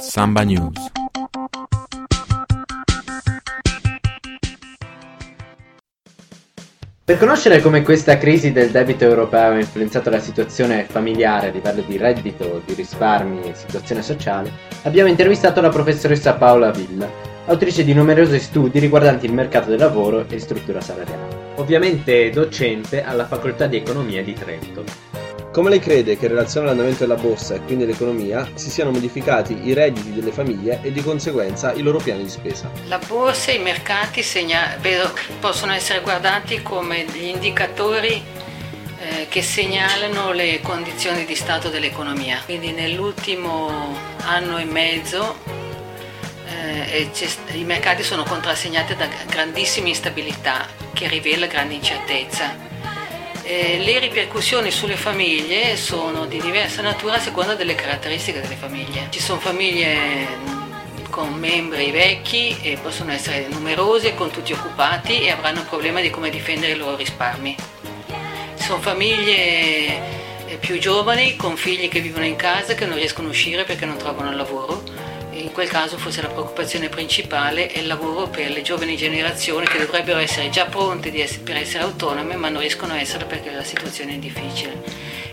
Samba News. Per conoscere come questa crisi del debito europeo ha influenzato la situazione familiare a livello di reddito, di risparmi e situazione sociale, abbiamo intervistato la professoressa Paola Villa, autrice di numerosi studi riguardanti il mercato del lavoro e struttura salariale. Ovviamente docente alla Facoltà di Economia di Trento. Come lei crede che in relazione all'andamento della borsa e quindi all'economia si siano modificati i redditi delle famiglie e di conseguenza i loro piani di spesa? La borsa e i mercati segna- vedo, possono essere guardati come degli indicatori eh, che segnalano le condizioni di stato dell'economia. Quindi nell'ultimo anno e mezzo eh, i mercati sono contrassegnati da grandissima instabilità che rivela grande incertezza eh, le ripercussioni sulle famiglie sono di diversa natura a seconda delle caratteristiche delle famiglie. Ci sono famiglie mm, con membri vecchi e possono essere numerose, con tutti occupati e avranno il problema di come difendere i loro risparmi. Ci sono famiglie eh, più giovani con figli che vivono in casa che non riescono a uscire perché non trovano lavoro in quel caso forse la preoccupazione principale è il lavoro per le giovani generazioni che dovrebbero essere già pronte essere, per essere autonome ma non riescono a essere perché la situazione è difficile.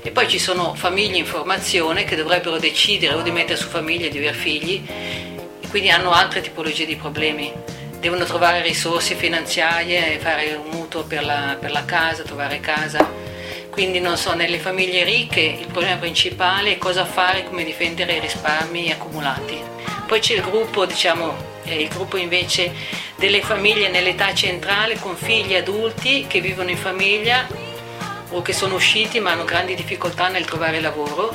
E poi ci sono famiglie in formazione che dovrebbero decidere o di mettere su famiglia o di avere figli e quindi hanno altre tipologie di problemi. Devono trovare risorse finanziarie, fare un mutuo per la, per la casa, trovare casa quindi non so, nelle famiglie ricche il problema principale è cosa fare, come difendere i risparmi accumulati. Poi c'è il gruppo, diciamo, eh, il gruppo invece delle famiglie nell'età centrale con figli adulti che vivono in famiglia o che sono usciti ma hanno grandi difficoltà nel trovare lavoro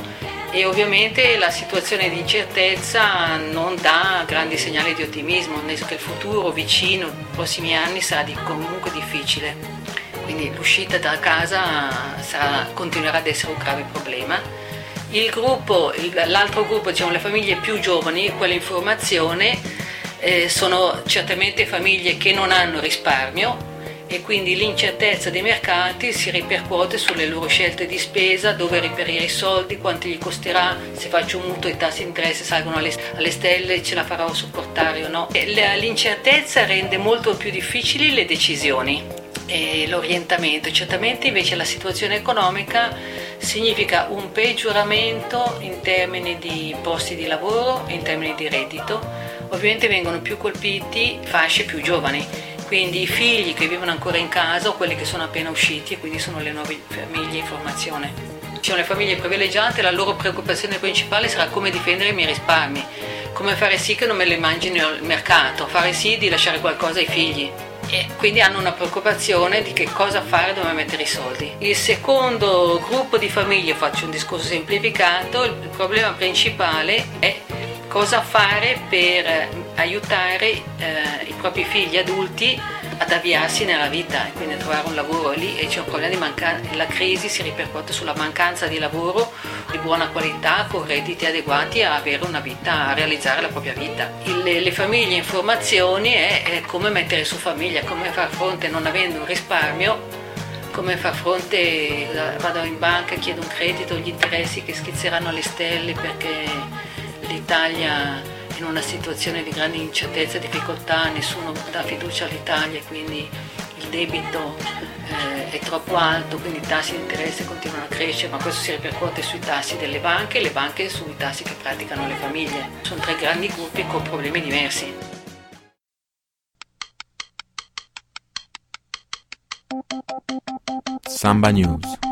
e ovviamente la situazione di incertezza non dà grandi segnali di ottimismo, nel senso che il futuro vicino, nei prossimi anni sarà comunque difficile. Quindi l'uscita da casa sarà, continuerà ad essere un grave problema l'altro gruppo, diciamo le famiglie più giovani, quelle in formazione, eh, sono certamente famiglie che non hanno risparmio e quindi l'incertezza dei mercati si ripercuote sulle loro scelte di spesa, dove reperire i soldi, quanto gli costerà, se faccio un mutuo i tassi di interesse salgono alle, stelle, ce la farò sopportare o no. L'incertezza rende molto più difficili le decisioni e l'orientamento. Certamente invece la situazione economica significa un peggioramento in termini di posti di lavoro e in termini di reddito. Ovviamente vengono più colpiti fasce più giovani, quindi i figli che vivono ancora in casa o quelli che sono appena usciti e quindi sono le nuove famiglie in formazione. Ci sono le famiglie privilegiate, la loro preoccupazione principale sarà come difendere i miei risparmi, come fare sì che non me le mangino il mercato, fare sì di lasciare qualcosa ai figli e quindi hanno una preoccupazione di che cosa fare dove mettere i soldi. Il secondo gruppo di famiglie, faccio un discorso semplificato, il problema principale è cosa fare per aiutare eh, i propri figli adulti ad avviarsi nella vita e quindi a trovare un lavoro lì e c'è un problema di mancanza, la crisi si ripercuote sulla mancanza di lavoro di buona qualità con redditi adeguati a avere una vita, a realizzare la propria vita. Il, le famiglie informazioni è, è come mettere su famiglia, come far fronte non avendo un risparmio come far fronte, vado in banca, chiedo un credito, gli interessi che schizzeranno alle stelle perché l'Italia in una situazione di grande incertezza e difficoltà, nessuno dà fiducia all'Italia, quindi il debito eh, è troppo alto, quindi i tassi di interesse continuano a crescere, ma questo si ripercuote sui tassi delle banche e le banche sui tassi che praticano le famiglie. Sono tre grandi gruppi con problemi diversi. Samba News